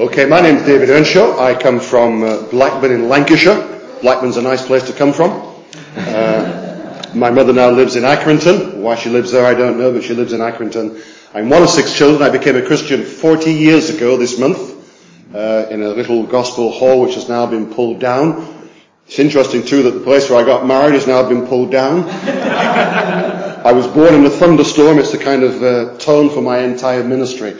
Okay, my name's David Earnshaw. I come from uh, Blackburn in Lancashire. Blackburn's a nice place to come from. Uh, my mother now lives in Accrington. Why she lives there, I don't know, but she lives in Accrington. I'm one of six children. I became a Christian 40 years ago this month uh, in a little gospel hall which has now been pulled down. It's interesting too that the place where I got married has now been pulled down. I was born in a thunderstorm. It's the kind of uh, tone for my entire ministry.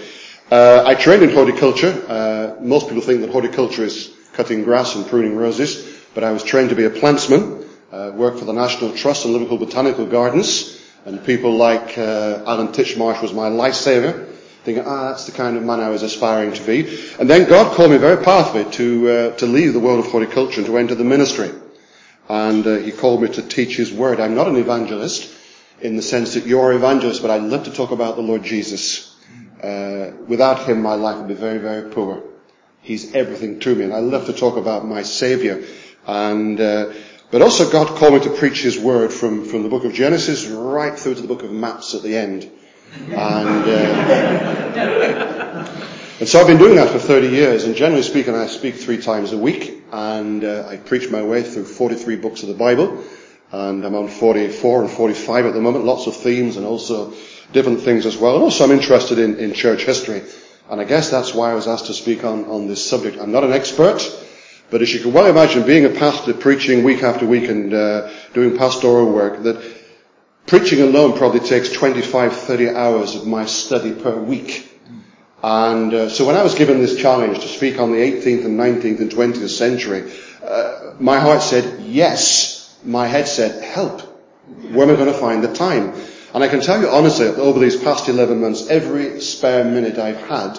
Uh, I trained in horticulture. Uh, most people think that horticulture is cutting grass and pruning roses, but I was trained to be a plantsman. Uh, worked for the National Trust and Liverpool Botanical Gardens, and people like uh, Alan Titchmarsh was my lifesaver. Thinking, ah, that's the kind of man I was aspiring to be. And then God called me very powerfully to uh, to leave the world of horticulture and to enter the ministry. And uh, He called me to teach His word. I'm not an evangelist in the sense that you're evangelist, but I love to talk about the Lord Jesus. Uh, without him, my life would be very, very poor. He's everything to me, and I love to talk about my Saviour. And uh, but also, God called me to preach His word from from the book of Genesis right through to the book of Maps at the end. And uh, and so I've been doing that for 30 years. And generally speaking, I speak three times a week, and uh, I preach my way through 43 books of the Bible. And I'm on 44 and 45 at the moment. Lots of themes and also different things as well. And also I'm interested in, in church history. And I guess that's why I was asked to speak on, on this subject. I'm not an expert, but as you can well imagine, being a pastor, preaching week after week and uh, doing pastoral work, that preaching alone probably takes 25, 30 hours of my study per week. And uh, so when I was given this challenge to speak on the 18th and 19th and 20th century, uh, my heart said yes. My head said help. Where am I going to find the time? And I can tell you honestly, over these past 11 months, every spare minute I've had,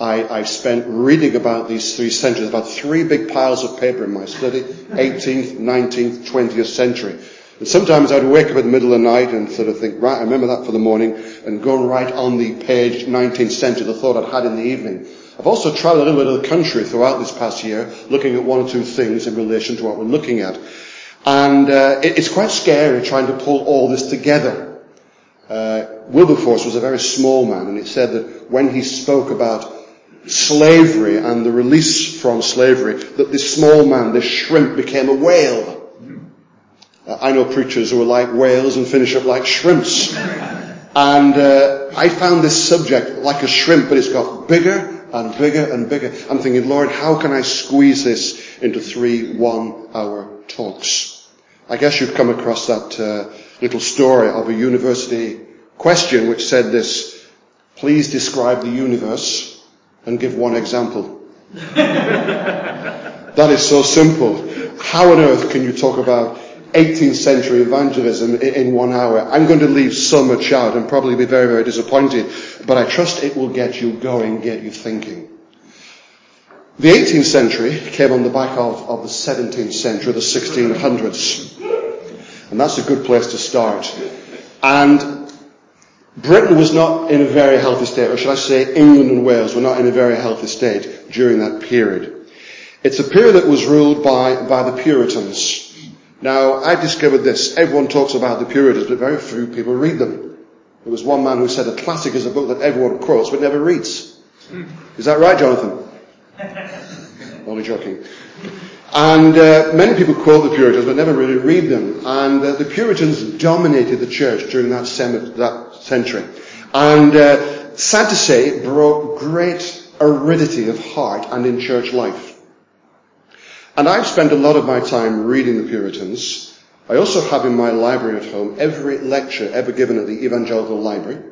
I, I've spent reading about these three centuries, about three big piles of paper in my study, 18th, 19th, 20th century. And sometimes I'd wake up in the middle of the night and sort of think, right, I remember that for the morning, and go and write on the page 19th century the thought I'd had in the evening. I've also travelled a little bit of the country throughout this past year, looking at one or two things in relation to what we're looking at. And uh, it, it's quite scary trying to pull all this together. Uh, Wilberforce was a very small man, and it said that when he spoke about slavery and the release from slavery, that this small man, this shrimp, became a whale. Uh, I know preachers who are like whales and finish up like shrimps. And uh, I found this subject like a shrimp, but it's got bigger and bigger and bigger. I'm thinking, Lord, how can I squeeze this into three one-hour talks? I guess you've come across that uh, little story of a university question which said this, please describe the universe and give one example. that is so simple. How on earth can you talk about 18th century evangelism in one hour? I'm going to leave so much out and probably be very, very disappointed, but I trust it will get you going, get you thinking. The 18th century came on the back of, of the 17th century, the 1600s. And that's a good place to start. And Britain was not in a very healthy state, or should I say England and Wales were not in a very healthy state during that period. It's a period that was ruled by, by the Puritans. Now, I discovered this. Everyone talks about the Puritans, but very few people read them. There was one man who said a classic is a book that everyone quotes but never reads. Is that right, Jonathan? Only joking. And uh, many people quote the Puritans, but never really read them. And uh, the Puritans dominated the church during that, sem- that century. And uh, sad to say, brought great aridity of heart and in church life. And I've spent a lot of my time reading the Puritans. I also have in my library at home every lecture ever given at the Evangelical Library,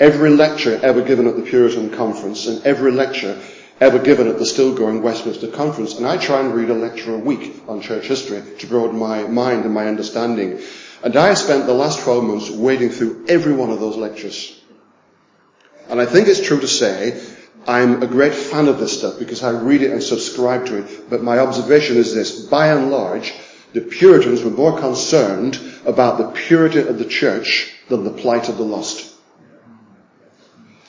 every lecture ever given at the Puritan Conference, and every lecture ever given at the still going Westminster Conference. And I try and read a lecture a week on church history to broaden my mind and my understanding. And I spent the last 12 months wading through every one of those lectures. And I think it's true to say I'm a great fan of this stuff because I read it and subscribe to it. But my observation is this. By and large, the Puritans were more concerned about the purity of the church than the plight of the lost.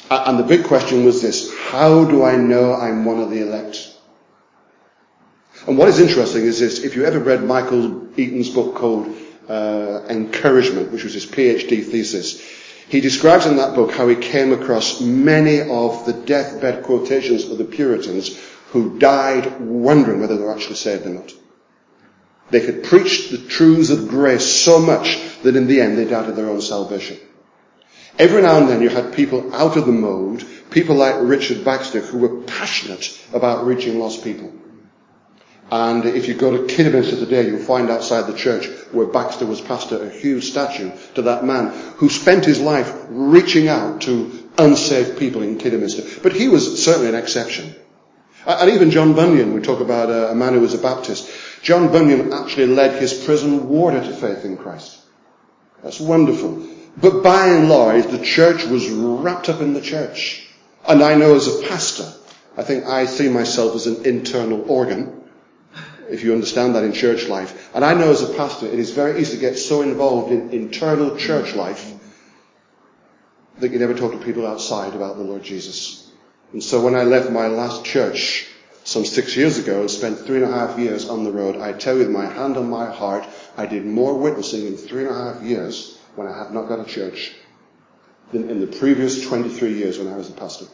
And the big question was this, how do I know I'm one of the elect? And what is interesting is this, if you ever read Michael Eaton's book called uh, Encouragement, which was his PhD thesis, He describes in that book how he came across many of the deathbed quotations of the Puritans who died wondering whether they were actually saved or not. They had preached the truths of grace so much that in the end they doubted their own salvation. Every now and then you had people out of the mode, people like Richard Baxter who were passionate about reaching lost people. And if you go to Kidderminster today, you'll find outside the church where Baxter was pastor a huge statue to that man who spent his life reaching out to unsaved people in Kidderminster. But he was certainly an exception. And even John Bunyan, we talk about uh, a man who was a Baptist. John Bunyan actually led his prison warder to faith in Christ. That's wonderful. But by and large, the church was wrapped up in the church. And I know as a pastor, I think I see myself as an internal organ if you understand that in church life. And I know as a pastor, it is very easy to get so involved in internal church life that you never talk to people outside about the Lord Jesus. And so when I left my last church some six years ago and spent three and a half years on the road, I tell you with my hand on my heart, I did more witnessing in three and a half years when I had not got a church than in the previous 23 years when I was a pastor.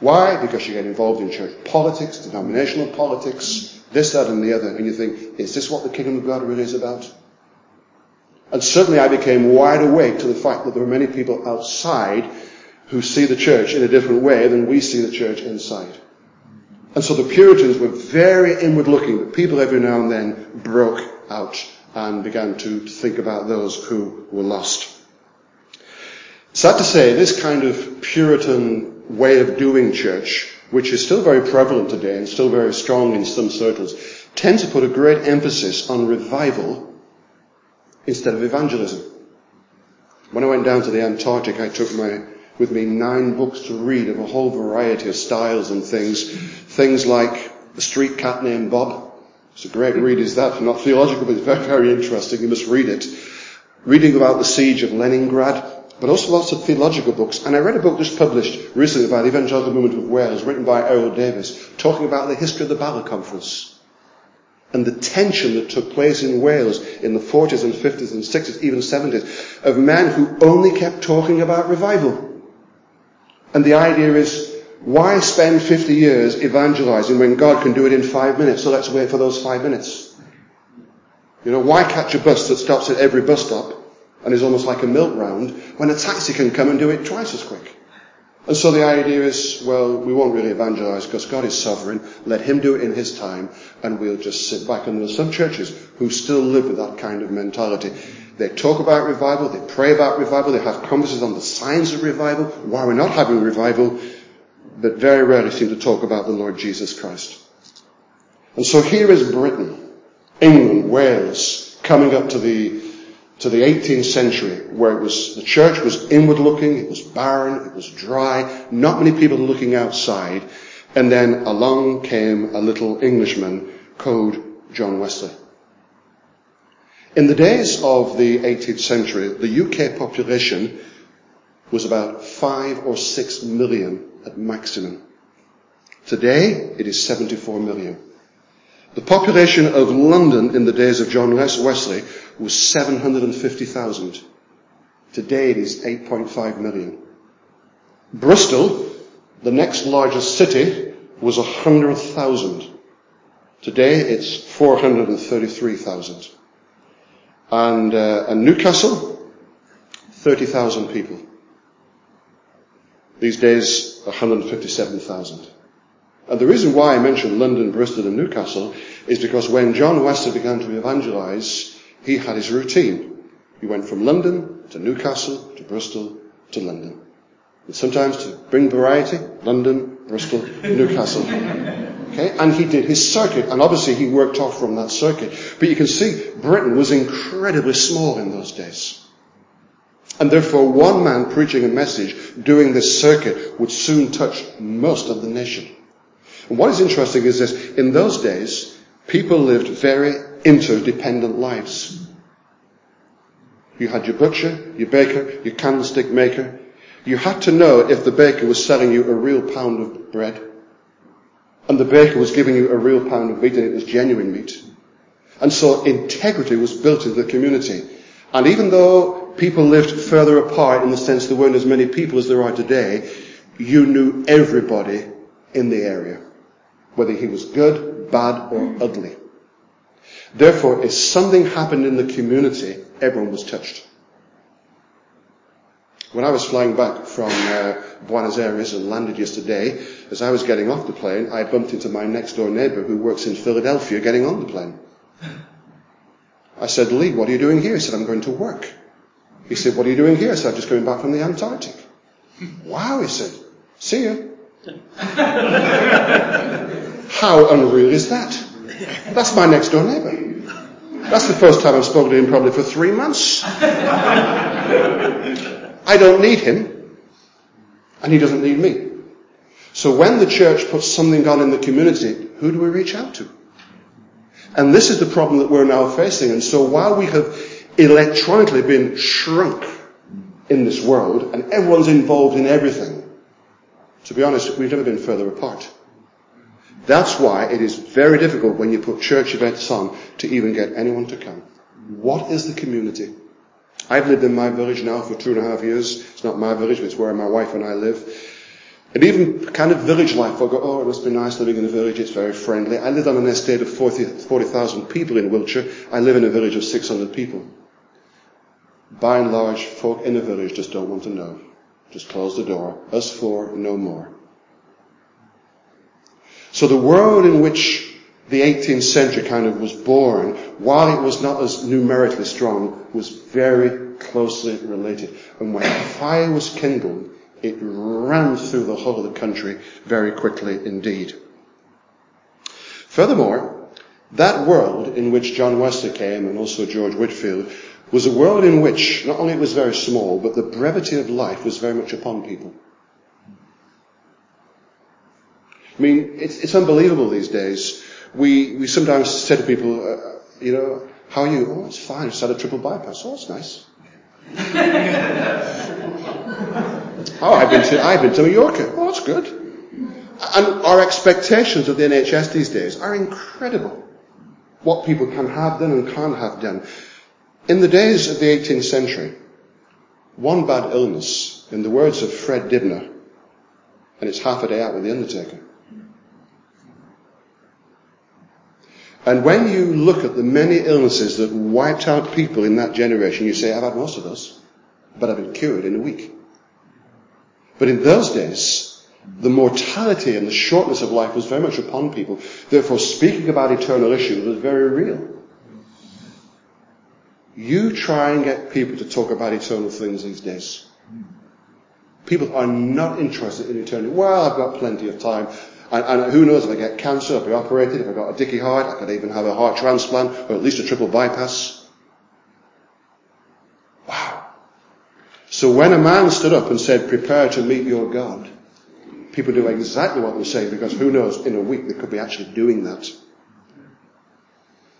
Why? Because you get involved in church politics, denominational politics, this, that, and the other, and you think, is this what the kingdom of God really is about? And suddenly I became wide awake to the fact that there are many people outside who see the church in a different way than we see the church inside. And so the Puritans were very inward looking, but people every now and then broke out and began to think about those who were lost. Sad to say, this kind of Puritan way of doing church, which is still very prevalent today and still very strong in some circles, tends to put a great emphasis on revival instead of evangelism. When I went down to the Antarctic, I took my, with me nine books to read of a whole variety of styles and things. Things like The Street Cat Named Bob. It's a great read, is that? Not theological, but it's very, very interesting. You must read it. Reading about the siege of Leningrad, but also lots of theological books. And I read a book just published recently by the Evangelical Movement of Wales, written by Errol Davis, talking about the history of the Bala Conference and the tension that took place in Wales in the 40s and 50s and 60s, even 70s, of men who only kept talking about revival. And the idea is, why spend 50 years evangelizing when God can do it in five minutes? So let's wait for those five minutes. You know, why catch a bus that stops at every bus stop and is almost like a milk round when a taxi can come and do it twice as quick. And so the idea is, well, we won't really evangelize because God is sovereign. Let Him do it in His time and we'll just sit back. And there are some churches who still live with that kind of mentality. They talk about revival, they pray about revival, they have conferences on the signs of revival, why are we're not having revival, but very rarely seem to talk about the Lord Jesus Christ. And so here is Britain, England, Wales, coming up to the to the 18th century where it was, the church was inward looking, it was barren, it was dry, not many people looking outside, and then along came a little Englishman called John Wesley. In the days of the 18th century, the UK population was about five or six million at maximum. Today, it is 74 million. The population of London in the days of John Wesley was 750,000. Today it is 8.5 million. Bristol, the next largest city, was 100,000. Today it's 433,000. And, uh, and Newcastle, 30,000 people. These days, 157,000. And the reason why I mention London, Bristol and Newcastle is because when John Wesley began to evangelize, he had his routine. He went from London to Newcastle to Bristol to London. And sometimes to bring variety, London, Bristol, Newcastle. Okay, and he did his circuit, and obviously he worked off from that circuit. But you can see Britain was incredibly small in those days. And therefore one man preaching a message doing this circuit would soon touch most of the nation. And what is interesting is this, in those days, people lived very interdependent lives. You had your butcher, your baker, your candlestick maker. You had to know if the baker was selling you a real pound of bread and the baker was giving you a real pound of meat and it was genuine meat. And so integrity was built into the community. And even though people lived further apart in the sense there weren't as many people as there are today, you knew everybody in the area. Whether he was good, bad, or ugly. Therefore, if something happened in the community, everyone was touched. When I was flying back from uh, Buenos Aires and landed yesterday, as I was getting off the plane, I bumped into my next door neighbour who works in Philadelphia getting on the plane. I said, Lee, what are you doing here? He said, I'm going to work. He said, what are you doing here? I said, I'm just coming back from the Antarctic. wow, he said. See you. How unreal is that? That's my next door neighbour. That's the first time I've spoken to him probably for three months. I don't need him, and he doesn't need me. So when the church puts something on in the community, who do we reach out to? And this is the problem that we're now facing. And so while we have electronically been shrunk in this world, and everyone's involved in everything, to be honest, we've never been further apart. That's why it is very difficult when you put church events on to even get anyone to come. What is the community? I've lived in my village now for two and a half years. It's not my village, but it's where my wife and I live. And even kind of village life, I go, oh, it must be nice living in a village. It's very friendly. I live on an estate of 40,000 40, people in Wiltshire. I live in a village of 600 people. By and large, folk in the village just don't want to know. Just close the door. Us four, no more. So the world in which the 18th century kind of was born, while it was not as numerically strong, was very closely related. And when fire was kindled, it ran through the whole of the country very quickly indeed. Furthermore, that world in which John Wesley came and also George Whitefield was a world in which not only it was very small, but the brevity of life was very much upon people. I mean, it's, it's unbelievable these days we, we sometimes say to people, uh, you know, how are you? Oh, it's fine. I just had a triple bypass. Oh, it's nice. oh, I've been to, I've been to Mallorca. Oh, it's good. And our expectations of the NHS these days are incredible. What people can have done and can't have done. In the days of the 18th century, one bad illness, in the words of Fred Dibnah, and it's half a day out with the undertaker. And when you look at the many illnesses that wiped out people in that generation, you say, I've had most of those, but I've been cured in a week. But in those days, the mortality and the shortness of life was very much upon people. Therefore, speaking about eternal issues was very real. You try and get people to talk about eternal things these days. People are not interested in eternity. Well, I've got plenty of time. And, and, who knows if I get cancer, I'll be operated. If I've got a dicky heart, I could even have a heart transplant or at least a triple bypass. Wow. So when a man stood up and said, prepare to meet your God, people do exactly what they say, because who knows, in a week they could be actually doing that.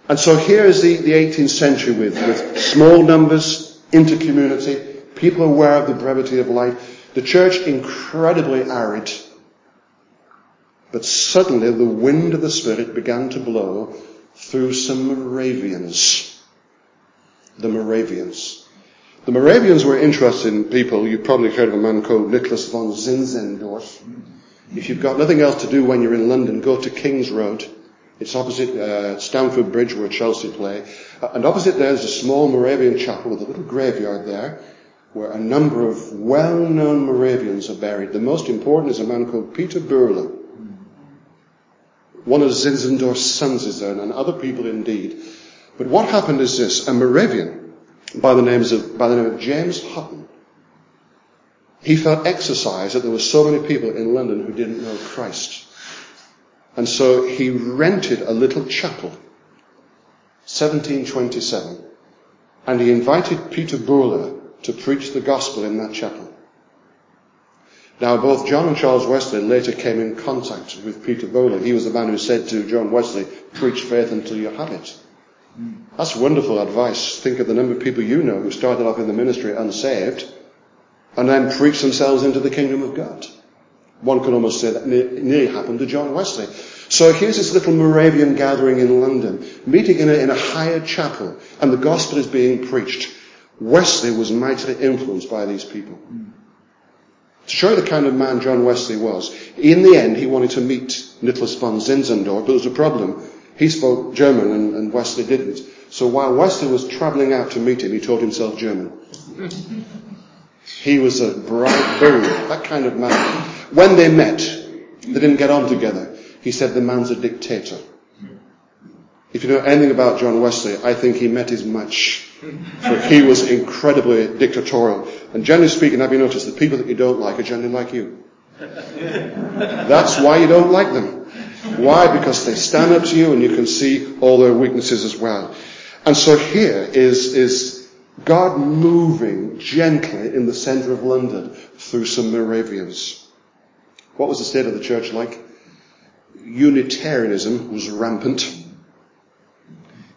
And so here is the, the 18th century with, with small numbers, inter-community, people aware of the brevity of life, the church incredibly arid, but suddenly the wind of the Spirit began to blow through some Moravians. The Moravians. The Moravians were interesting people. You've probably heard of a man called Nicholas von Zinzendorf. If you've got nothing else to do when you're in London, go to King's Road. It's opposite uh, Stamford Bridge where Chelsea play. Uh, and opposite there is a small Moravian chapel with a little graveyard there where a number of well-known Moravians are buried. The most important is a man called Peter Böhler. One of Zinzendorf's sons is there, and other people indeed. But what happened is this: a Moravian by the, names of, by the name of James Hutton. He felt exercised that there were so many people in London who didn't know Christ. And so he rented a little chapel, 1727, and he invited Peter Böhler to preach the gospel in that chapel. Now, both John and Charles Wesley later came in contact with Peter Böhler. He was the man who said to John Wesley, preach faith until you have it. That's wonderful advice. Think of the number of people you know who started off in the ministry unsaved and then preached themselves into the kingdom of God. One could almost say that nearly happened to John Wesley. So here's this little Moravian gathering in London, meeting in a, in a hired chapel, and the gospel is being preached. Wesley was mightily influenced by these people. To show you the kind of man John Wesley was, in the end he wanted to meet Nicholas von Zinzendorf, but there was a problem. He spoke German and, and Wesley didn't. So while Wesley was travelling out to meet him, he taught himself German. He was a bright bird, that kind of man. When they met, they didn't get on together. He said the man's a dictator. If you know anything about John Wesley, I think he met his match. For he was incredibly dictatorial. And generally speaking, have you noticed the people that you don't like are generally like you? That's why you don't like them. Why? Because they stand up to you and you can see all their weaknesses as well. And so here is, is God moving gently in the centre of London through some Moravians. What was the state of the church like? Unitarianism was rampant.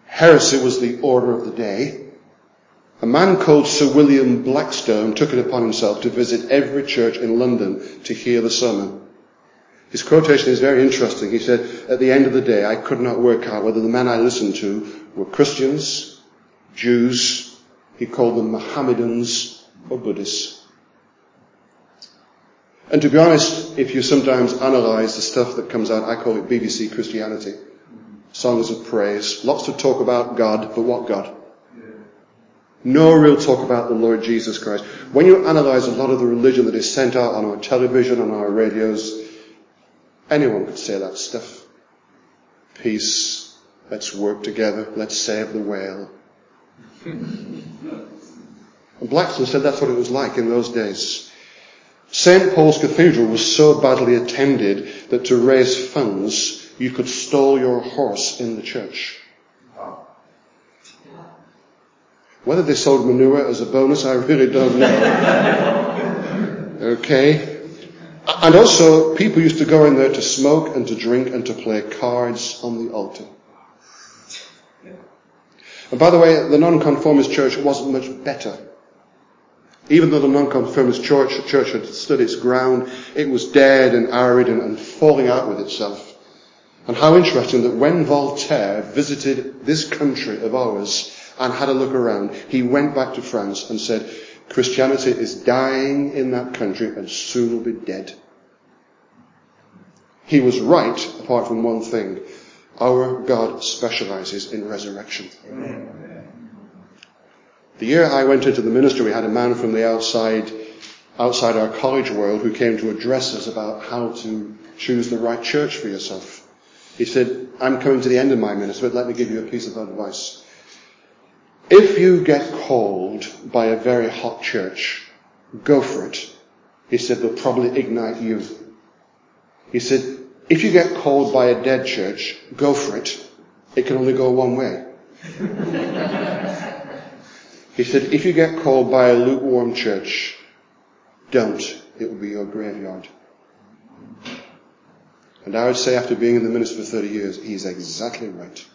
Heresy was the order of the day. A man called Sir William Blackstone took it upon himself to visit every church in London to hear the sermon. His quotation is very interesting. He said, at the end of the day, I could not work out whether the men I listened to were Christians, Jews, he called them Mohammedans or Buddhists. And to be honest, if you sometimes analyze the stuff that comes out, I call it BBC Christianity. Songs of praise. Lots to talk about God, but what God? No real talk about the Lord Jesus Christ. When you analyze a lot of the religion that is sent out on our television, on our radios, anyone could say that stuff. Peace. Let's work together. Let's save the whale. And Blackstone said that's what it was like in those days. St. Paul's Cathedral was so badly attended that to raise funds, you could stall your horse in the church. Whether they sold manure as a bonus, I really don't know. okay. And also, people used to go in there to smoke and to drink and to play cards on the altar. And by the way, the nonconformist church wasn't much better. Even though the nonconformist church, church had stood its ground, it was dead and arid and, and falling out with itself. And how interesting that when Voltaire visited this country of ours, and had a look around, he went back to France and said, Christianity is dying in that country and soon will be dead. He was right, apart from one thing. Our God specializes in resurrection. The year I went into the ministry, we had a man from the outside, outside our college world who came to address us about how to choose the right church for yourself. He said, I'm coming to the end of my ministry, but let me give you a piece of advice. If you get called by a very hot church, go for it. He said, they'll probably ignite you. He said, if you get called by a dead church, go for it. It can only go one way. he said, if you get called by a lukewarm church, don't. It will be your graveyard. And I would say after being in the ministry for 30 years, he's exactly right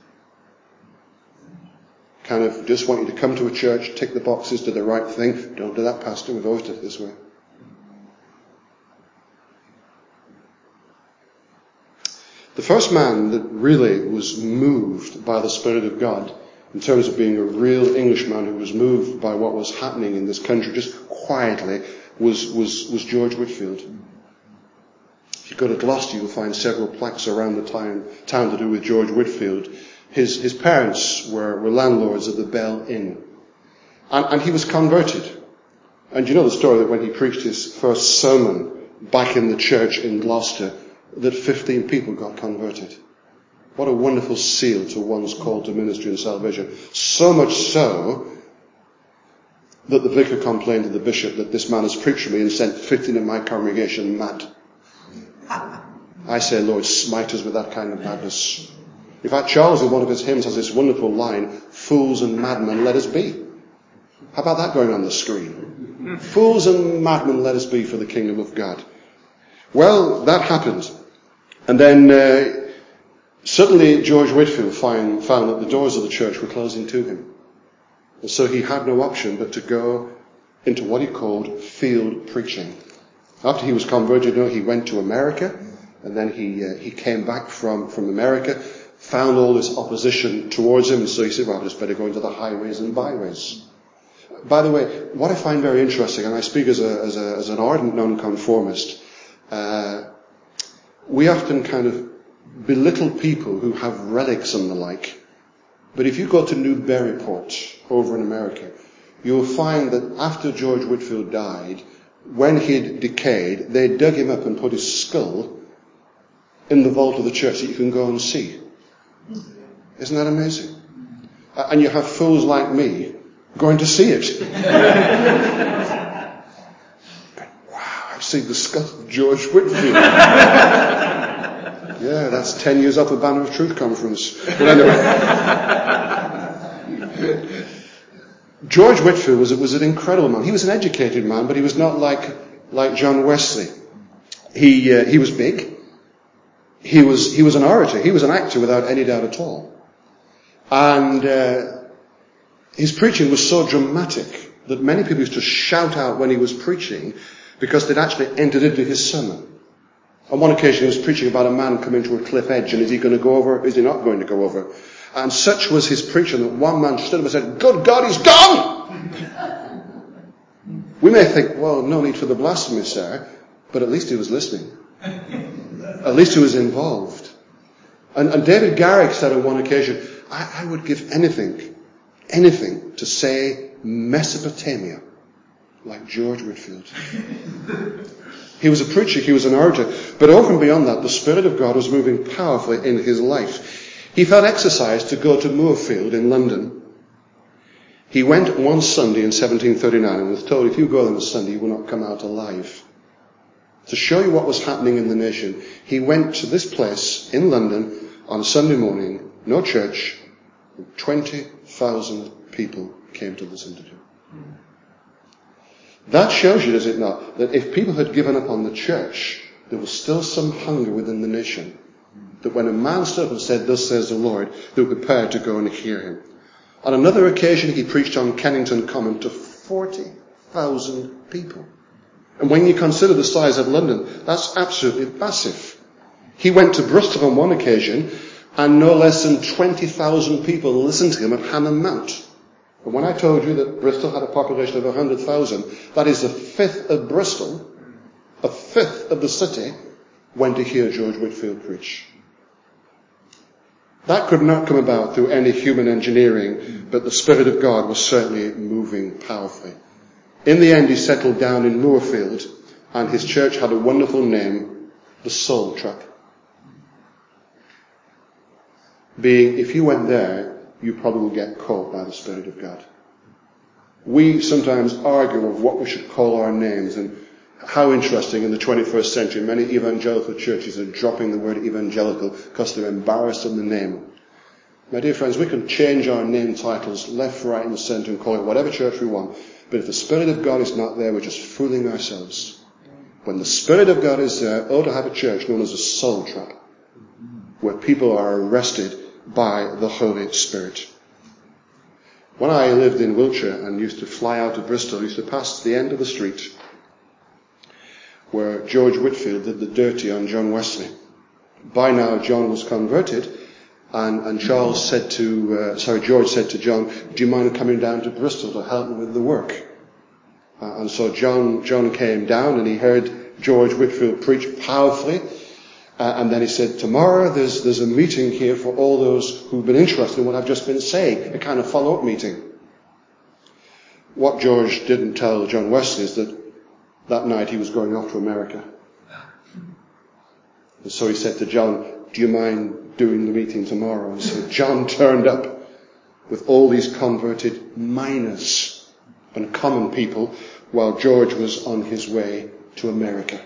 kind of just want you to come to a church, tick the boxes, do the right thing. Don't do that, Pastor. We've always done it this way. The first man that really was moved by the Spirit of God, in terms of being a real Englishman who was moved by what was happening in this country just quietly, was, was, was George Whitefield. If you go to Gloucester, you'll find several plaques around the town, town to do with George Whitefield. his, his parents were, were landlords of the Bell Inn. And, and he was converted. And you know the story that when he preached his first sermon back in the church in Gloucester, that 15 people got converted. What a wonderful seal to one's call to ministry and salvation. So much so that the vicar complained to the bishop that this man has preached for me and sent 15 of my congregation mad. I say, Lord, smite us with that kind of madness. In fact, Charles in one of his hymns has this wonderful line, fools and madmen let us be. How about that going on the screen? fools and madmen let us be for the kingdom of God. Well, that happened. And then uh, suddenly George Whitefield find, found that the doors of the church were closing to him. And so he had no option but to go into what he called field preaching. After he was converted, know, he went to America, and then he uh, he came back from from America, found all this opposition towards him, and so he said, well, I just better go into the highways and byways. by the way, what I find very interesting, and I speak as, a, as, a, as an ardent nonconformist, uh, we often kind of belittle people who have relics and the like. But if you go to Newburyport over in America, you'll find that after George Whitefield died, when he'd decayed, they dug him up and put his skull in the vault of the church that you can go and see. Isn't that amazing? And you have fools like me going to see it. seen the skull of George Whitefield. yeah, that's 10 years off the Banner of Truth conference. But anyway. George Whitefield was, was an incredible man. He was an educated man, but he was not like, like John Wesley. He, uh, he was big. He was, he was an orator. He was an actor without any doubt at all. And uh, his preaching was so dramatic that many people used to shout out when he was preaching because they'd actually entered into his sermon. On one occasion he was preaching about a man coming to a cliff edge and is he going to go over? Is he not going to go over? And such was his preaching that one man stood up and said, good God, he's gone! we may think, well, no need for the blasphemy, sir, but at least he was listening. at least he was involved. And, and David Garrick said on one occasion, I, I would give anything, anything to say Mesopotamia, like George Whitefield. he was a preacher, he was an orator, but and beyond that, the Spirit of God was moving powerfully in his life. He felt exercised to go to Moorfield in London. He went one Sunday in 1739 and was told, if you go on a Sunday, you will not come out alive. To show you what was happening in the nation, he went to this place in London on Sunday morning, no church, 20,000 people came to listen to him. That shows you, does it not, that if people had given up on the church, there was still some hunger within the nation. That when a man stood up and said, Thus says the Lord, they were prepared to go and hear him. On another occasion, he preached on Kennington Common to 40,000 people. And when you consider the size of London, that's absolutely massive. He went to Bristol on one occasion and no less than 20,000 people listened to him at Hanham Mount. And when I told you that Bristol had a population of 100,000, that is a fifth of Bristol, a fifth of the city went to hear George Whitefield preach. That could not come about through any human engineering, but the Spirit of God was certainly moving powerfully. In the end, he settled down in Moorfield, and his church had a wonderful name, the Soul Trap being if you went there, you probably will get caught by the Spirit of God. We sometimes argue of what we should call our names and how interesting in the 21st century many evangelical churches are dropping the word evangelical because they're embarrassed in the name. My dear friends, we can change our name titles left, right and centre and call it whatever church we want. But if the Spirit of God is not there, we're just fooling ourselves. When the Spirit of God is there, oh to have a church known as a soul trap, where people are arrested by the Holy Spirit. When I lived in Wiltshire and used to fly out of Bristol, I used to pass the end of the street where George Whitefield did the dirty on John Wesley. By now, John was converted, and, and Charles said to, uh, sorry, George said to John, "Do you mind coming down to Bristol to help me with the work?" Uh, and so John, John came down, and he heard George Whitefield preach powerfully, Uh, and then he said, tomorrow there's, there's a meeting here for all those who've been interested in what I've just been saying, a kind of follow-up meeting. What George didn't tell John Wesley is that that night he was going off to America. And so he said to John, do you mind doing the meeting tomorrow? And so John turned up with all these converted miners and common people while George was on his way to America.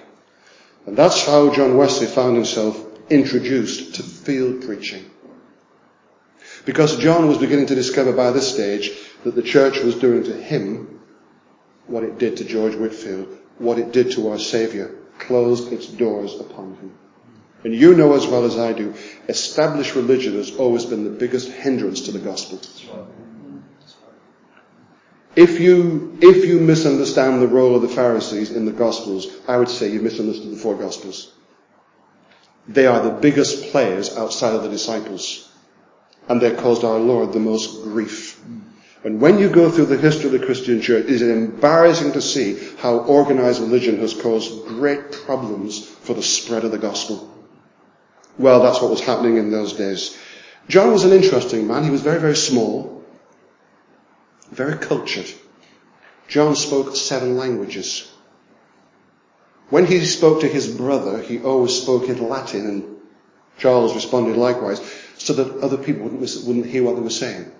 And that's how John Wesley found himself introduced to field preaching. Because John was beginning to discover by this stage that the church was doing to him what it did to George Whitefield, what it did to our Saviour, closed its doors upon him. And you know as well as I do, established religion has always been the biggest hindrance to the gospel. If you, if you misunderstand the role of the Pharisees in the Gospels, I would say you misunderstood the four Gospels. They are the biggest players outside of the disciples. And they caused our Lord the most grief. And when you go through the history of the Christian church, it is embarrassing to see how organized religion has caused great problems for the spread of the gospel. Well, that's what was happening in those days. John was an interesting man. He was very, very small, very cultured. John spoke seven languages. When he spoke to his brother, he always spoke in Latin, and Charles responded likewise, so that other people wouldn't, wouldn't hear what they were saying.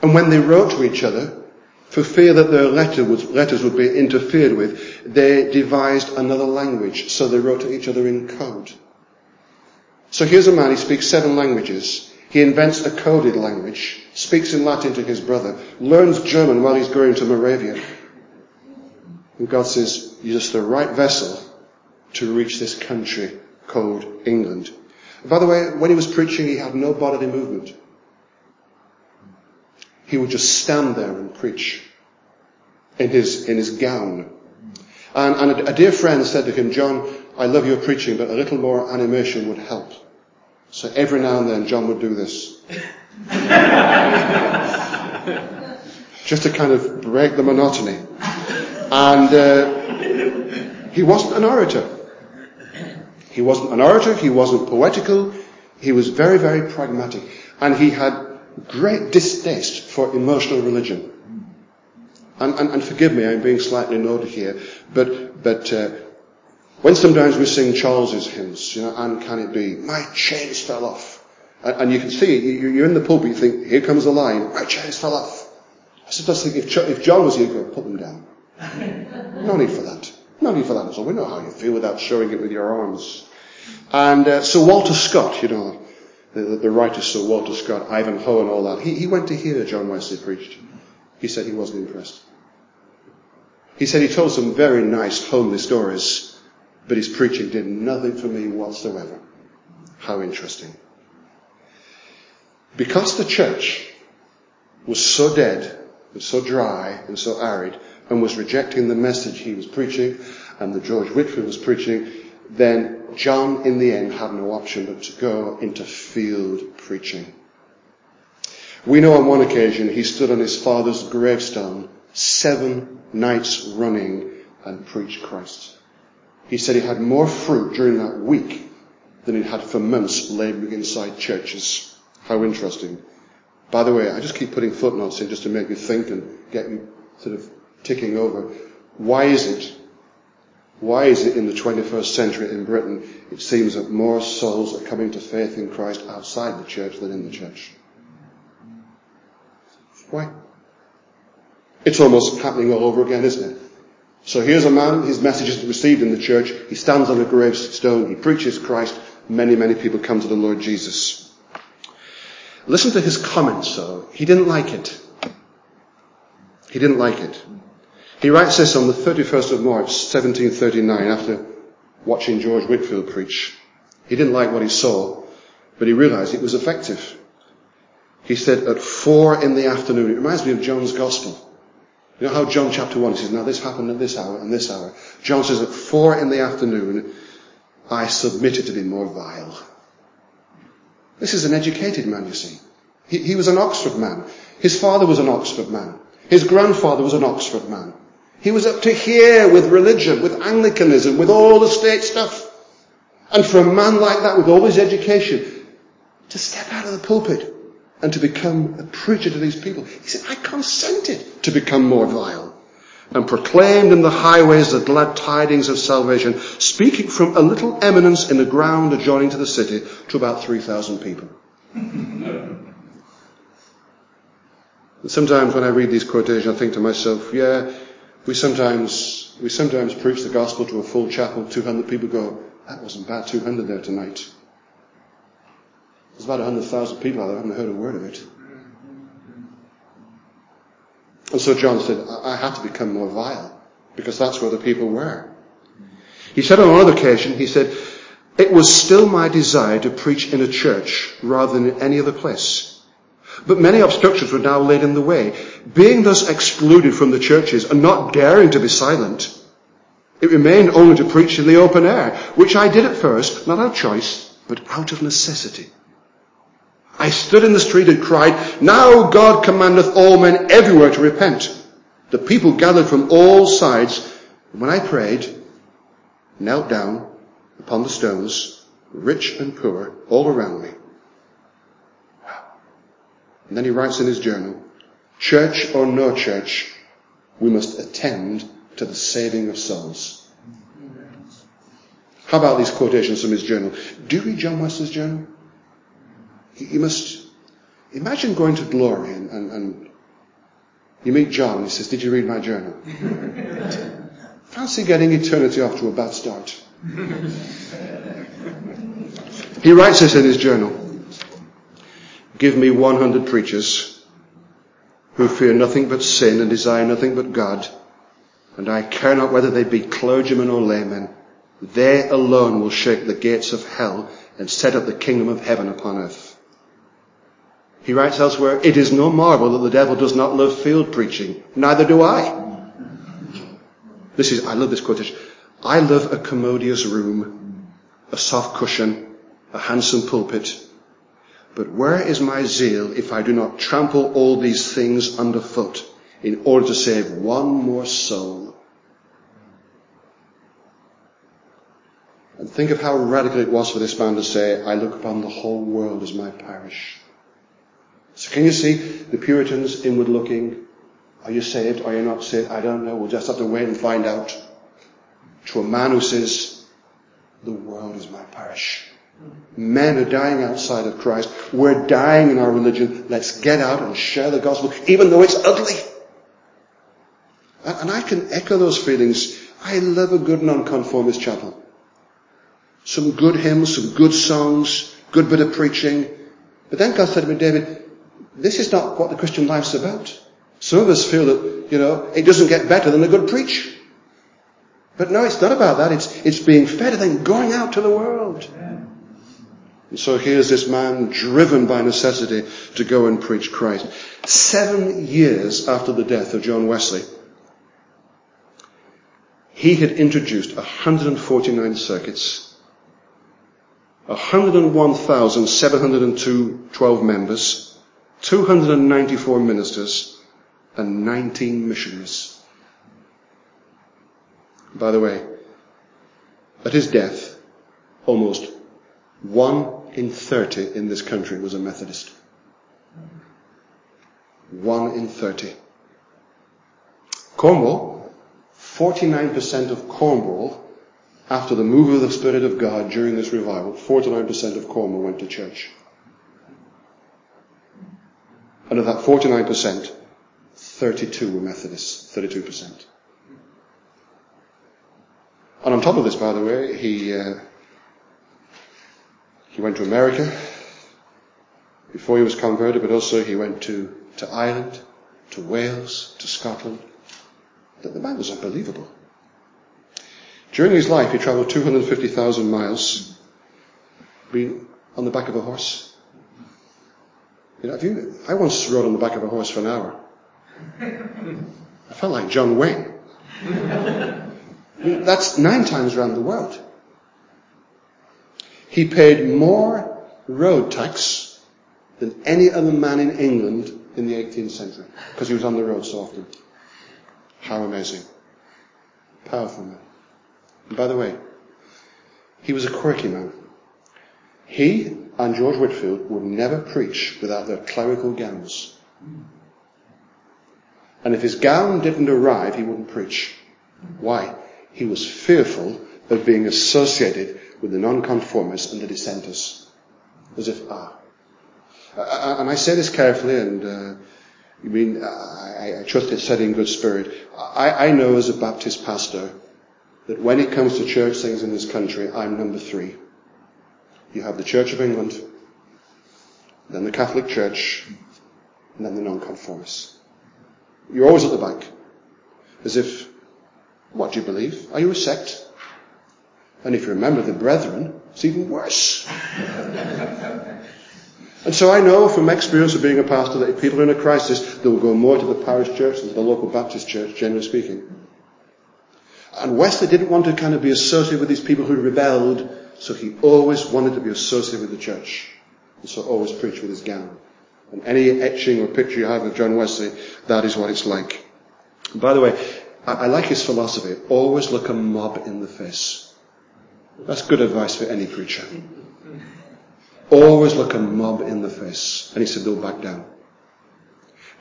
And when they wrote to each other, for fear that their letter letters would be interfered with, they devised another language, so they wrote to each other in code. So here's a man, he speaks seven languages. He invents a coded language, speaks in Latin to his brother, learns German while he's going to Moravia. And God says, you're just the right vessel to reach this country called England. By the way, when he was preaching, he had no bodily movement. He would just stand there and preach in his, in his gown. And, and a, a dear friend said to him, John, I love your preaching, but a little more animation would help. So every now and then John would do this. just to kind of break the monotony. And uh, he wasn't an orator. He wasn't an orator, he wasn't poetical, he was very, very pragmatic. And he had great distaste for emotional religion. And, and, and forgive me, I'm being slightly naughty here, but, but uh, when sometimes we sing Charles's hymns, you know, and can it be, my chains fell off. And, and you can see, you're in the pulpit, you think, here comes the line, my chains fell off. I sometimes think if, if John was here, he'd put them down. no need for that. No need for that So We know how you feel without showing it with your arms. And uh, Sir Walter Scott, you know, the, the writer Sir Walter Scott, Ivanhoe and all that, he, he went to hear John Wesley preached. He said he wasn't impressed. He said he told some very nice homely stories, but his preaching did nothing for me whatsoever. How interesting. Because the church was so dead and so dry and so arid and was rejecting the message he was preaching and that George Whitefield was preaching, then John in the end had no option but to go into field preaching. We know on one occasion he stood on his father's gravestone seven nights running and preached Christ. He said he had more fruit during that week than he'd had for months laboring inside churches. How interesting. By the way, I just keep putting footnotes in just to make you think and get you sort of ticking over. Why is it why is it in the 21st century in Britain it seems that more souls are coming to faith in Christ outside the church than in the church? Why? It's almost happening all over again, isn't it? So here's a man, his message is received in the church, he stands on a gravestone, he preaches Christ, many, many people come to the Lord Jesus. Listen to his comments though. He didn't like it. He didn't like it. He writes this on the 31st of March, 1739, after watching George Whitefield preach. He didn't like what he saw, but he realized it was effective. He said at four in the afternoon, it reminds me of John's gospel. You know how John chapter one says, now this happened at this hour and this hour. John says at four in the afternoon, I submitted to be more vile. This is an educated man, you see. He, he was an Oxford man. His father was an Oxford man. His grandfather was an Oxford man. He was up to here with religion, with Anglicanism, with all the state stuff. And for a man like that, with all his education, to step out of the pulpit and to become a preacher to these people, he said, I consented to become more vile and proclaimed in the highways the glad tidings of salvation, speaking from a little eminence in the ground adjoining to the city to about 3,000 people. sometimes when I read these quotations, I think to myself, yeah, we sometimes, we sometimes preach the gospel to a full chapel, 200 people go, that wasn't bad, 200 there tonight. There's about 100,000 people out there, I haven't heard a word of it. And so John said, I have to become more vile, because that's where the people were. He said on another occasion, he said, it was still my desire to preach in a church rather than in any other place. But many obstructions were now laid in the way. Being thus excluded from the churches and not daring to be silent, it remained only to preach in the open air, which I did at first, not out of choice, but out of necessity. I stood in the street and cried, Now God commandeth all men everywhere to repent. The people gathered from all sides. And when I prayed, knelt down upon the stones, rich and poor, all around me. And then he writes in his journal, Church or no church, we must attend to the saving of souls. How about these quotations from his journal? Do you read John Wesley's journal? You must imagine going to glory and, and, and you meet John and he says, Did you read my journal? Fancy getting eternity off to a bad start. he writes this in his journal. Give me 100 preachers who fear nothing but sin and desire nothing but God, and I care not whether they be clergymen or laymen. They alone will shake the gates of hell and set up the kingdom of heaven upon earth. He writes elsewhere, it is no marvel that the devil does not love field preaching. Neither do I. This is, I love this quotation. I love a commodious room, a soft cushion, a handsome pulpit. But where is my zeal if I do not trample all these things underfoot in order to save one more soul? And think of how radical it was for this man to say, I look upon the whole world as my parish. So can you see the Puritans inward looking? Are you saved? Are you not saved? I don't know. We'll just have to wait and find out. To a man who says, the world is my parish. Men are dying outside of Christ. We're dying in our religion. Let's get out and share the gospel, even though it's ugly. And I can echo those feelings. I love a good nonconformist chapel. Some good hymns, some good songs, good bit of preaching. But then God said to me, David, this is not what the Christian life's about. Some of us feel that, you know, it doesn't get better than a good preach. But no, it's not about that. It's, it's being fed and then going out to the world. And so here's this man driven by necessity to go and preach Christ. Seven years after the death of John Wesley, he had introduced 149 circuits, 101,702 12 members, 294 ministers, and 19 missionaries. By the way, at his death, almost one in 30 in this country was a Methodist. One in 30. Cornwall, 49% of Cornwall, after the move of the Spirit of God during this revival, 49% of Cornwall went to church. And of that 49%, 32 were Methodists, 32%. And on top of this, by the way, he, uh, he went to America before he was converted, but also he went to, to Ireland, to Wales, to Scotland. The, the man was unbelievable. During his life, he traveled 250,000 miles, being on the back of a horse. You know, you, I once rode on the back of a horse for an hour. I felt like John Wayne. That's nine times around the world. He paid more road tax than any other man in England in the 18th century because he was on the road so often. How amazing. Powerful man. And by the way, he was a quirky man. He and George Whitefield would never preach without their clerical gowns. And if his gown didn't arrive, he wouldn't preach. Why? He was fearful of being associated with the nonconformists and the dissenters. As if, ah. And I say this carefully and, uh, you mean, I, I trust it's said in good spirit. I, I know as a Baptist pastor that when it comes to church things in this country, I'm number three. You have the Church of England, then the Catholic Church, and then the nonconformists. You're always at the back. As if, what do you believe? Are you a sect? And if you remember the brethren, it's even worse. and so I know from experience of being a pastor that if people are in a crisis, they will go more to the parish church than to the local Baptist church, generally speaking. And Wesley didn't want to kind of be associated with these people who rebelled so he always wanted to be associated with the church. And so always preached with his gown. And any etching or picture you have of John Wesley, that is what it's like. By the way, I, I like his philosophy. Always look a mob in the face. That's good advice for any preacher. Always look a mob in the face. And he said, they'll back down.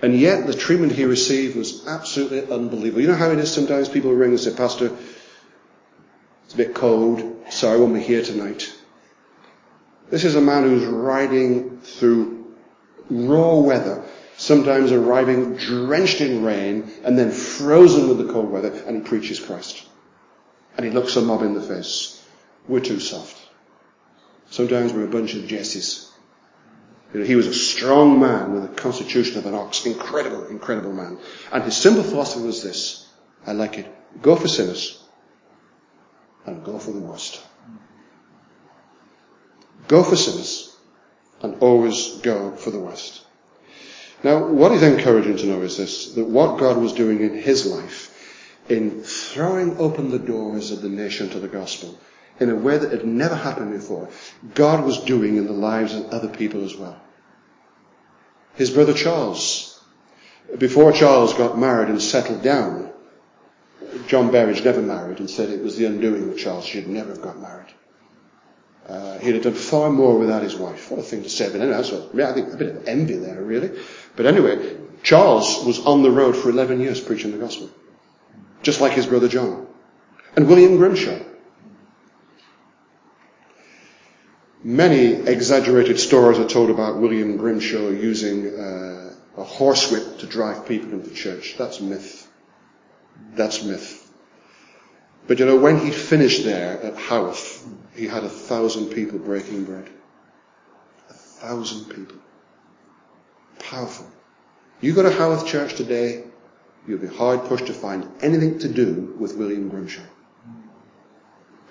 And yet the treatment he received was absolutely unbelievable. You know how it is sometimes people ring and say, Pastor, it's a bit cold. Sorry, I won't be here tonight. This is a man who's riding through raw weather, sometimes arriving drenched in rain and then frozen with the cold weather, and he preaches Christ. And he looks a mob in the face. We're too soft. Sometimes we're a bunch of Jesses. You know, he was a strong man with a constitution of an ox. Incredible, incredible man. And his simple philosophy was this. I like it. Go for sinners and go for the worst. Go for sinners and always go for the worst. Now, what is encouraging to know is this, that what God was doing in his life in throwing open the doors of the nation to the gospel in a way that had never happened before, God was doing in the lives of other people as well. His brother Charles, before Charles got married and settled down, John Berridge never married and said it was the undoing of Charles. She would never have got married. Uh, he'd have done far more without his wife. What a thing to say. But anyway, yeah, I think a bit of envy there, really. But anyway, Charles was on the road for 11 years preaching the gospel. Just like his brother John. And William Grimshaw. Many exaggerated stories are told about William Grimshaw using uh, a horsewhip to drive people into church. That's myth. That's myth. But you know, when he finished there at Haworth, he had a thousand people breaking bread. A thousand people. Powerful. You go to Haworth Church today, you'll be hard pushed to find anything to do with William Grimshaw.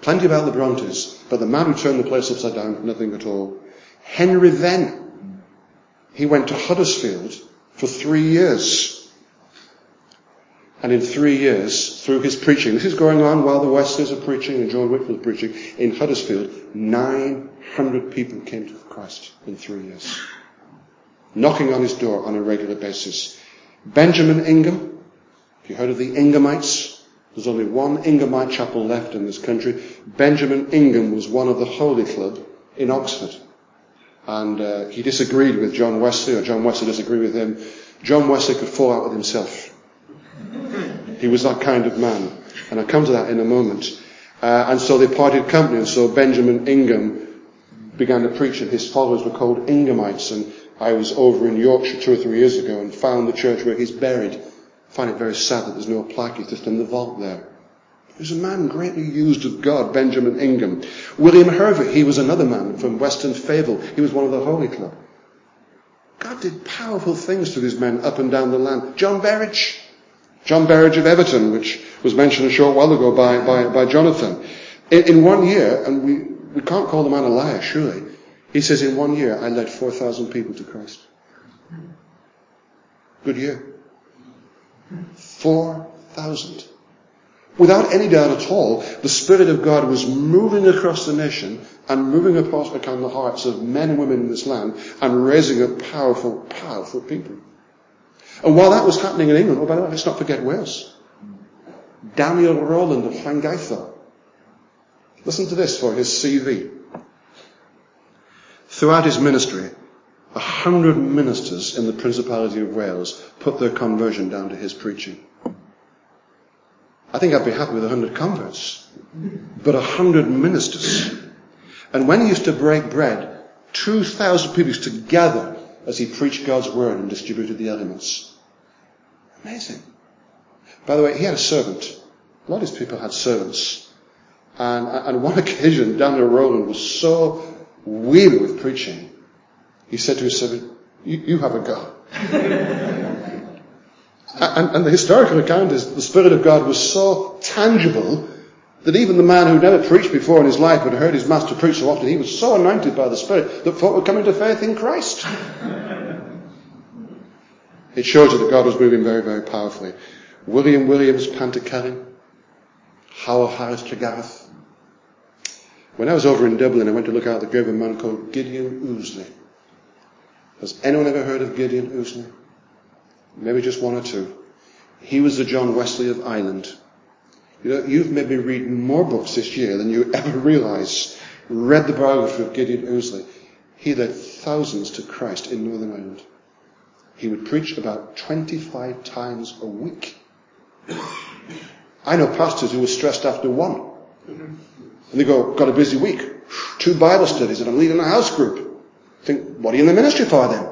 Plenty about the Brontes, but the man who turned the place upside down, nothing at all. Henry Venn. He went to Huddersfield for three years. And in three years, through his preaching, this is going on while the Wesleys are preaching and John Whitefield is preaching, in Huddersfield, 900 people came to Christ in three years. Knocking on his door on a regular basis. Benjamin Ingham, have you heard of the Inghamites? There's only one Inghamite chapel left in this country. Benjamin Ingham was one of the Holy Club in Oxford. And uh, he disagreed with John Wesley, or John Wesley disagreed with him. John Wesley could fall out with himself. He was that kind of man. And I'll come to that in a moment. Uh, and so they parted company, and so Benjamin Ingham began to preach, and his followers were called Inghamites. And I was over in Yorkshire two or three years ago and found the church where he's buried I find it very sad that there's no plaque, he's just in the vault there. He was a man greatly used of God, Benjamin Ingham. William Hervey, he was another man from Weston Favell. He was one of the Holy Club. God did powerful things to these men up and down the land. John Berridge. John Berridge of Everton, which was mentioned a short while ago by, by, by Jonathan. In, in one year, and we, we can't call the man a liar, surely. He says, in one year, I led 4,000 people to Christ. Good year. 4,000. Without any doubt at all, the Spirit of God was moving across the nation and moving across upon the hearts of men and women in this land and raising up powerful, powerful people. And while that was happening in England, oh, by the way, let's not forget Wales. Daniel Rowland of Llangeitho. Listen to this for his CV. Throughout his ministry, a hundred ministers in the Principality of Wales put their conversion down to his preaching. I think I'd be happy with a hundred converts, but a hundred ministers. And when he used to break bread, 2,000 people used to gather as he preached God's word and distributed the elements. Amazing. By the way, he had a servant. A lot of his people had servants. And on one occasion, Daniel Rowland was so weary with preaching he said to his servant, you, you have a go. and, and the historical account is the Spirit of God was so tangible that even the man who never preached before in his life but heard his master preach so often, he was so anointed by the Spirit that folk were coming to faith in Christ. it shows you that God was moving very, very powerfully. William Williams, Pantycelyn, Howell Harris Tregarth. When I was over in Dublin, I went to look out the grave of a man called Gideon Ouseley. Has anyone ever heard of Gideon Ouseley? Maybe just one or two. He was the John Wesley of Ireland. You know, you've made me read more books this year than you ever realize. Read the biography of Gideon Ouseley. He led thousands to Christ in Northern Ireland. He would preach about 25 times a week. I know pastors who were stressed after one. And they go, got a busy week. Two Bible studies and I'm leading a house group. Think, what are you in the ministry for then?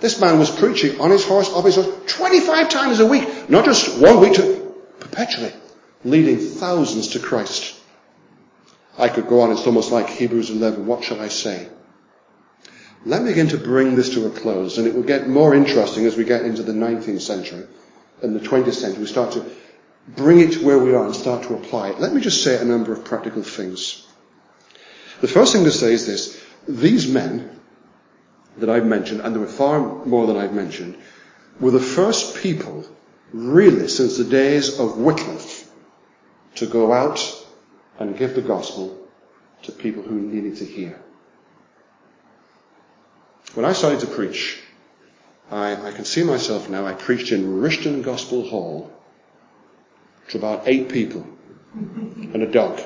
This man was preaching on his horse, off his horse, 25 times a week. Not just one week, to, perpetually. Leading thousands to Christ. I could go on, it's almost like Hebrews 11. What shall I say? Let me begin to bring this to a close, and it will get more interesting as we get into the 19th century and the 20th century. We start to bring it to where we are and start to apply it. Let me just say a number of practical things. The first thing to say is this. These men that I've mentioned, and there were far more than I've mentioned, were the first people, really, since the days of Wycliffe, to go out and give the gospel to people who needed to hear. When I started to preach, I, I can see myself now, I preached in Rishton Gospel Hall to about eight people and a dog.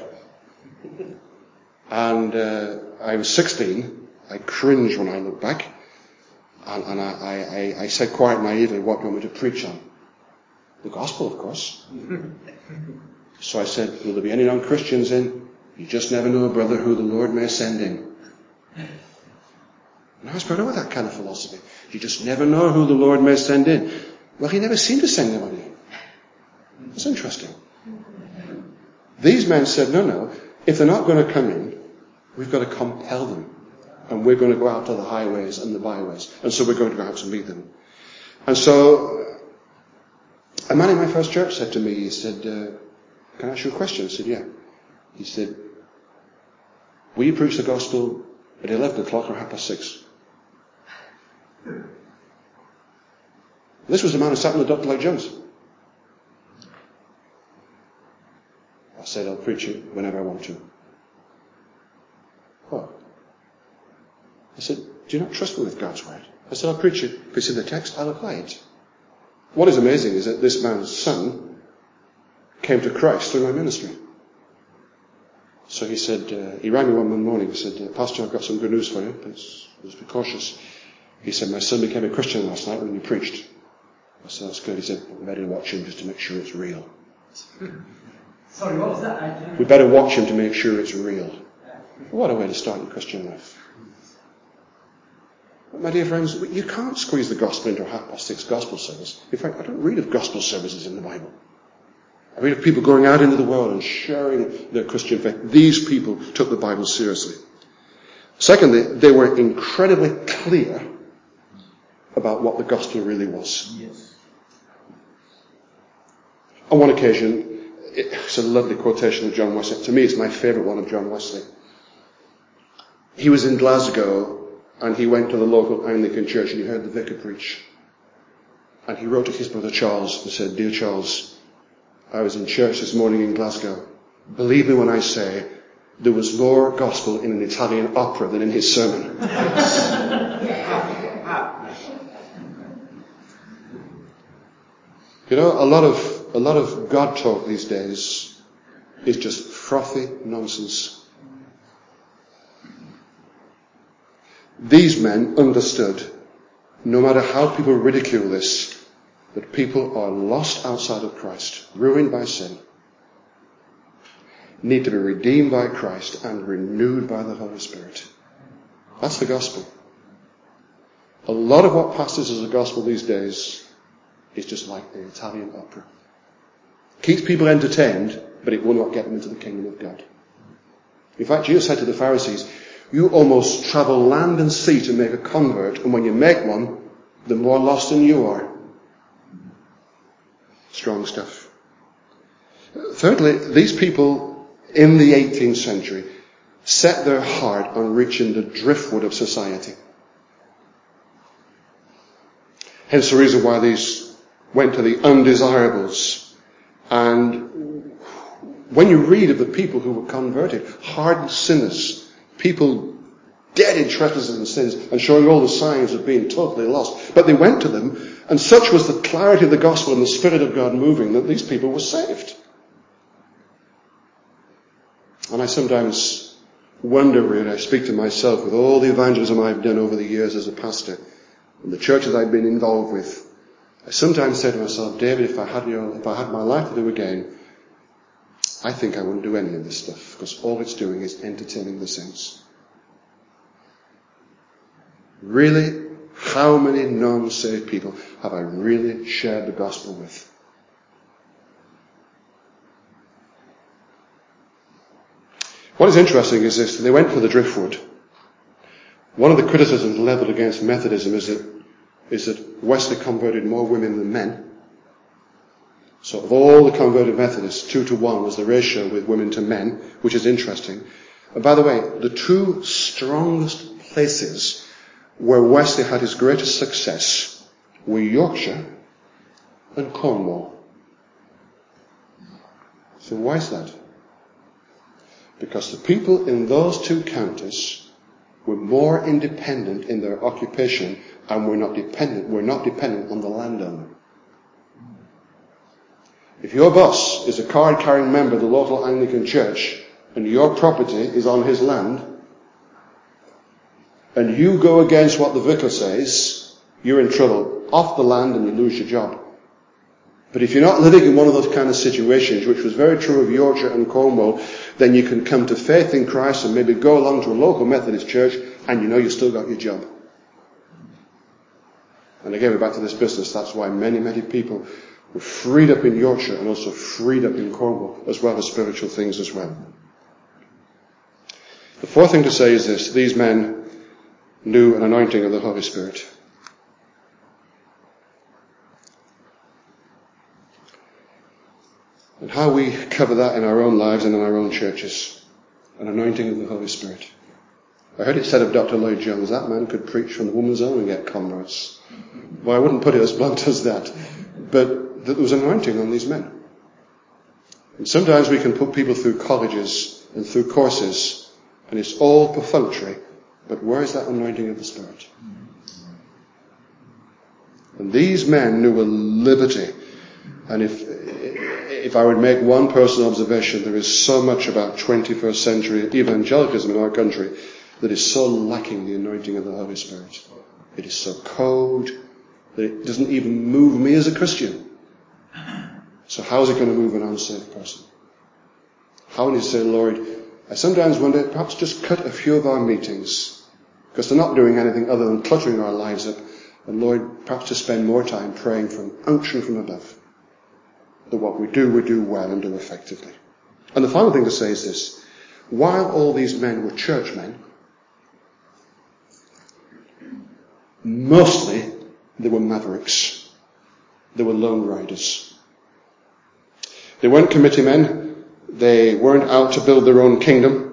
And uh, I was 16. I cringe when I look back. And, and I, I, I, said quite naively, what do you want me to preach on? The gospel, of course. so I said, will there be any non-Christians in? You just never know, brother, who the Lord may send in. And I was brought up with that kind of philosophy. You just never know who the Lord may send in. Well, he never seemed to send anybody. It's interesting. These men said, no, no, if they're not going to come in, we've got to compel them. And we're going to go out to the highways and the byways. And so we're going to go out to meet them. And so, a man in my first church said to me, he said, uh, can I ask you a question? I said, yeah. He said, will you preach the gospel at 11 o'clock or half past six? This was the man who sat in the Dr. Lloyd Jones. I said, I'll preach it whenever I want to. What? I said, do you not trust me with God's word? I said, I'll preach it. It's in the text, I'll apply it. What is amazing is that this man's son came to Christ through my ministry. So he said, uh, he rang me one morning. He said, Pastor, I've got some good news for you. Please, please be cautious. He said, my son became a Christian last night when you preached. I said, that's good. He said, we better watch him just to make sure it's real. Sorry, what was that? We better watch him to make sure it's real. What a way to start your Christian life. But my dear friends, you can't squeeze the gospel into a half past six gospel service. In fact, I don't read of gospel services in the Bible. I read of people going out into the world and sharing their Christian faith. These people took the Bible seriously. Secondly, they were incredibly clear about what the gospel really was. Yes. On one occasion, it's a lovely quotation of John Wesley. To me, it's my favourite one of John Wesley. He was in Glasgow and he went to the local Anglican church and he heard the vicar preach. And he wrote to his brother Charles and said, Dear Charles, I was in church this morning in Glasgow. Believe me when I say there was more gospel in an Italian opera than in his sermon. You know, a lot of, a lot of God talk these days is just frothy nonsense. These men understood, no matter how people ridicule this, that people are lost outside of Christ, ruined by sin, need to be redeemed by Christ and renewed by the Holy Spirit. That's the gospel. A lot of what passes as the gospel these days is just like the Italian opera. Keeps people entertained, but it will not get them into the kingdom of God. In fact, Jesus said to the Pharisees, you almost travel land and sea to make a convert, and when you make one, the more lost than you are. Strong stuff. Thirdly, these people in the 18th century set their heart on reaching the driftwood of society. Hence the reason why these went to the undesirables. And when you read of the people who were converted, hardened sinners, people dead in trespasses and sins, and showing all the signs of being totally lost. But they went to them, and such was the clarity of the gospel and the Spirit of God moving that these people were saved. And I sometimes wonder, really, I speak to myself with all the evangelism I've done over the years as a pastor, and the churches I've been involved with, I sometimes say to myself, David, if I had, your, if I had my life to do again, I think I wouldn't do any of this stuff because all it's doing is entertaining the saints. Really, how many non-saved people have I really shared the gospel with? What is interesting is this, they went for the driftwood. One of the criticisms leveled against Methodism is that, is that Wesley converted more women than men. So of all the converted Methodists, two to one was the ratio with women to men, which is interesting. And by the way, the two strongest places where Wesley had his greatest success were Yorkshire and Cornwall. So why is that? Because the people in those two counties were more independent in their occupation and were not dependent, were not dependent on the landowner. If your boss is a card carrying member of the local Anglican church and your property is on his land, and you go against what the vicar says, you're in trouble. Off the land and you lose your job. But if you're not living in one of those kind of situations, which was very true of Yorkshire and Cornwall, then you can come to faith in Christ and maybe go along to a local Methodist church and you know you've still got your job. And again, we're back to this business. That's why many, many people were freed up in Yorkshire and also freed up in Cornwall, as well as spiritual things as well. The fourth thing to say is this. These men knew an anointing of the Holy Spirit. How we cover that in our own lives and in our own churches. An anointing of the Holy Spirit. I heard it said of Dr. Lloyd Jones, that man could preach from the woman's own and get converts. Well, I wouldn't put it as blunt as that. But there was anointing on these men. And sometimes we can put people through colleges and through courses, and it's all perfunctory, but where is that anointing of the Spirit? And these men knew a liberty. And if, if I would make one personal observation, there is so much about 21st century evangelicalism in our country that is so lacking the anointing of the Holy Spirit. It is so cold that it doesn't even move me as a Christian. So how is it going to move an unsaved person? How will you say, Lord, I sometimes wonder, perhaps just cut a few of our meetings, because they're not doing anything other than cluttering our lives up, and Lord, perhaps to spend more time praying for an unction from above, that what we do, we do well and do effectively. And the final thing to say is this, while all these men were churchmen, mostly they were mavericks. They were lone riders. They weren't committee men. They weren't out to build their own kingdom.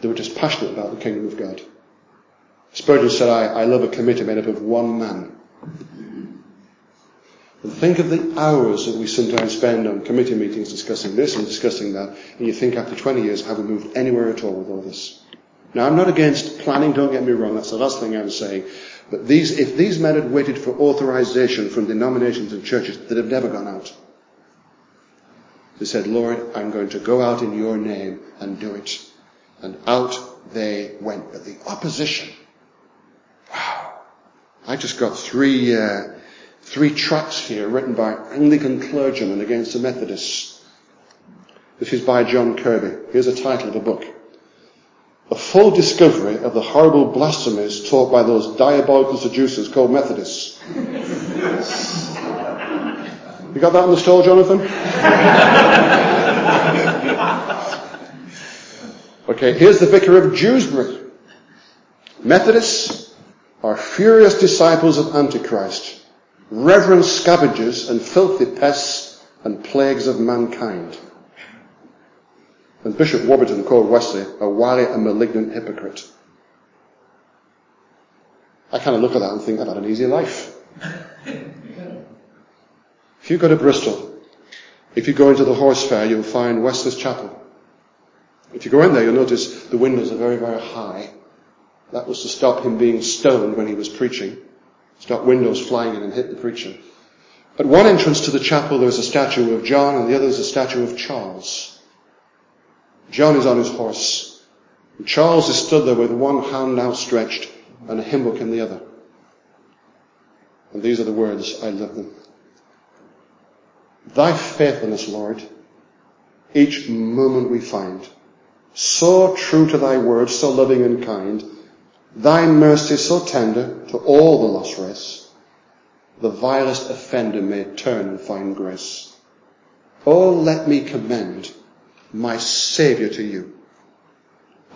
They were just passionate about the kingdom of God. Spurgeon said, I, I love a committee made up of one man. And think of the hours that we sometimes spend on committee meetings discussing this and discussing that, and you think after 20 years, have we moved anywhere at all with all this? Now, I'm not against planning, don't get me wrong, that's the last thing I'm saying. But these, if these men had waited for authorization from denominations and churches that have never gone out, they said, Lord, I'm going to go out in your name and do it. And out they went. But the opposition, wow. I just got three, uh, three tracts here written by Anglican clergymen against the Methodists. This is by John Kirby. Here's the title of the book a full discovery of the horrible blasphemies taught by those diabolical seducers called Methodists. you got that on the stall, Jonathan? okay, here's the vicar of Dewsbury. Methodists are furious disciples of Antichrist, reverent scavengers and filthy pests and plagues of mankind. And Bishop Warburton called Wesley a wily and malignant hypocrite. I kind of look at that and think I've had an easy life. if you go to Bristol, if you go into the horse fair, you'll find Wesley's Chapel. If you go in there, you'll notice the windows are very, very high. That was to stop him being stoned when he was preaching. Stop windows flying in and hit the preacher. At one entrance to the chapel, there's a statue of John, and the other is a statue of Charles. John is on his horse. And Charles is stood there with one hand outstretched and a hymn book in the other. And these are the words, I love them. Thy faithfulness, Lord, each moment we find, so true to thy word, so loving and kind, thy mercy so tender to all the lost race, the vilest offender may turn and find grace. Oh, let me commend my Saviour to you.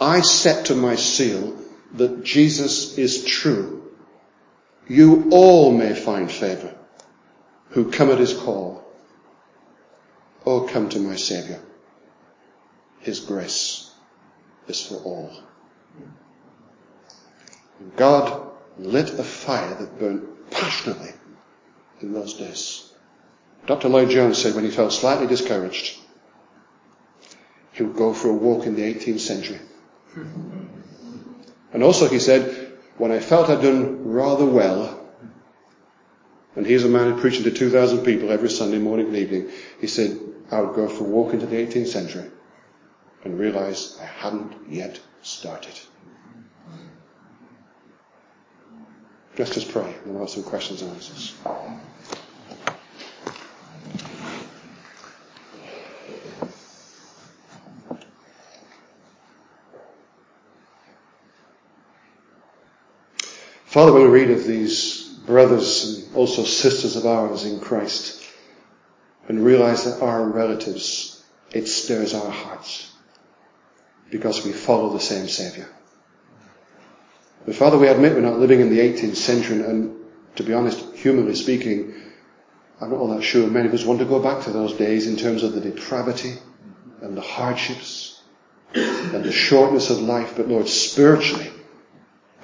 I set to my seal that Jesus is true. You all may find favour who come at his call. Oh, come to my Saviour. His grace is for all. God lit a fire that burned passionately in those days. Dr. Lloyd Jones said when he felt slightly discouraged, he would go for a walk in the 18th century. And also he said, when I felt I'd done rather well, and he's a man preaching to 2,000 people every Sunday morning and evening, he said, I would go for a walk into the 18th century and realize I hadn't yet started. Let's just pray and we'll have some questions and answers. Father, when we read of these brothers and also sisters of ours in Christ and realize that our relatives, it stirs our hearts because we follow the same Saviour. But Father, we admit we're not living in the 18th century and to be honest, humanly speaking, I'm not all that sure many of us want to go back to those days in terms of the depravity and the hardships and the shortness of life, but Lord, spiritually,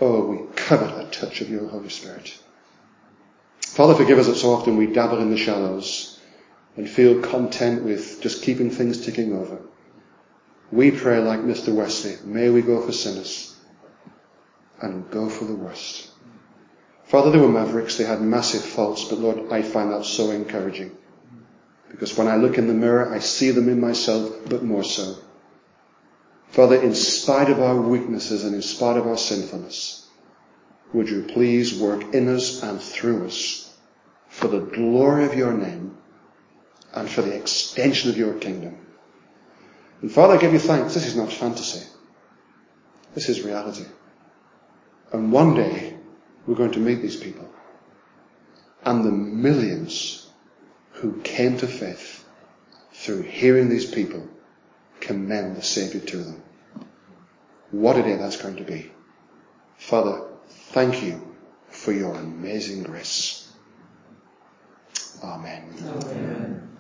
Oh, we covet a touch of your Holy Spirit. Father, forgive us that so often we dabble in the shallows and feel content with just keeping things ticking over. We pray like Mr. Wesley, may we go for sinners and go for the worst. Father, they were mavericks, they had massive faults, but Lord, I find that so encouraging. Because when I look in the mirror, I see them in myself, but more so. Father, in spite of our weaknesses and in spite of our sinfulness, would you please work in us and through us for the glory of your name and for the extension of your kingdom. And Father, I give you thanks. This is not fantasy. This is reality. And one day we're going to meet these people. And the millions who came to faith through hearing these people commend the Saviour to them. What a day that's going to be. Father, thank you for your amazing grace. Amen. Amen.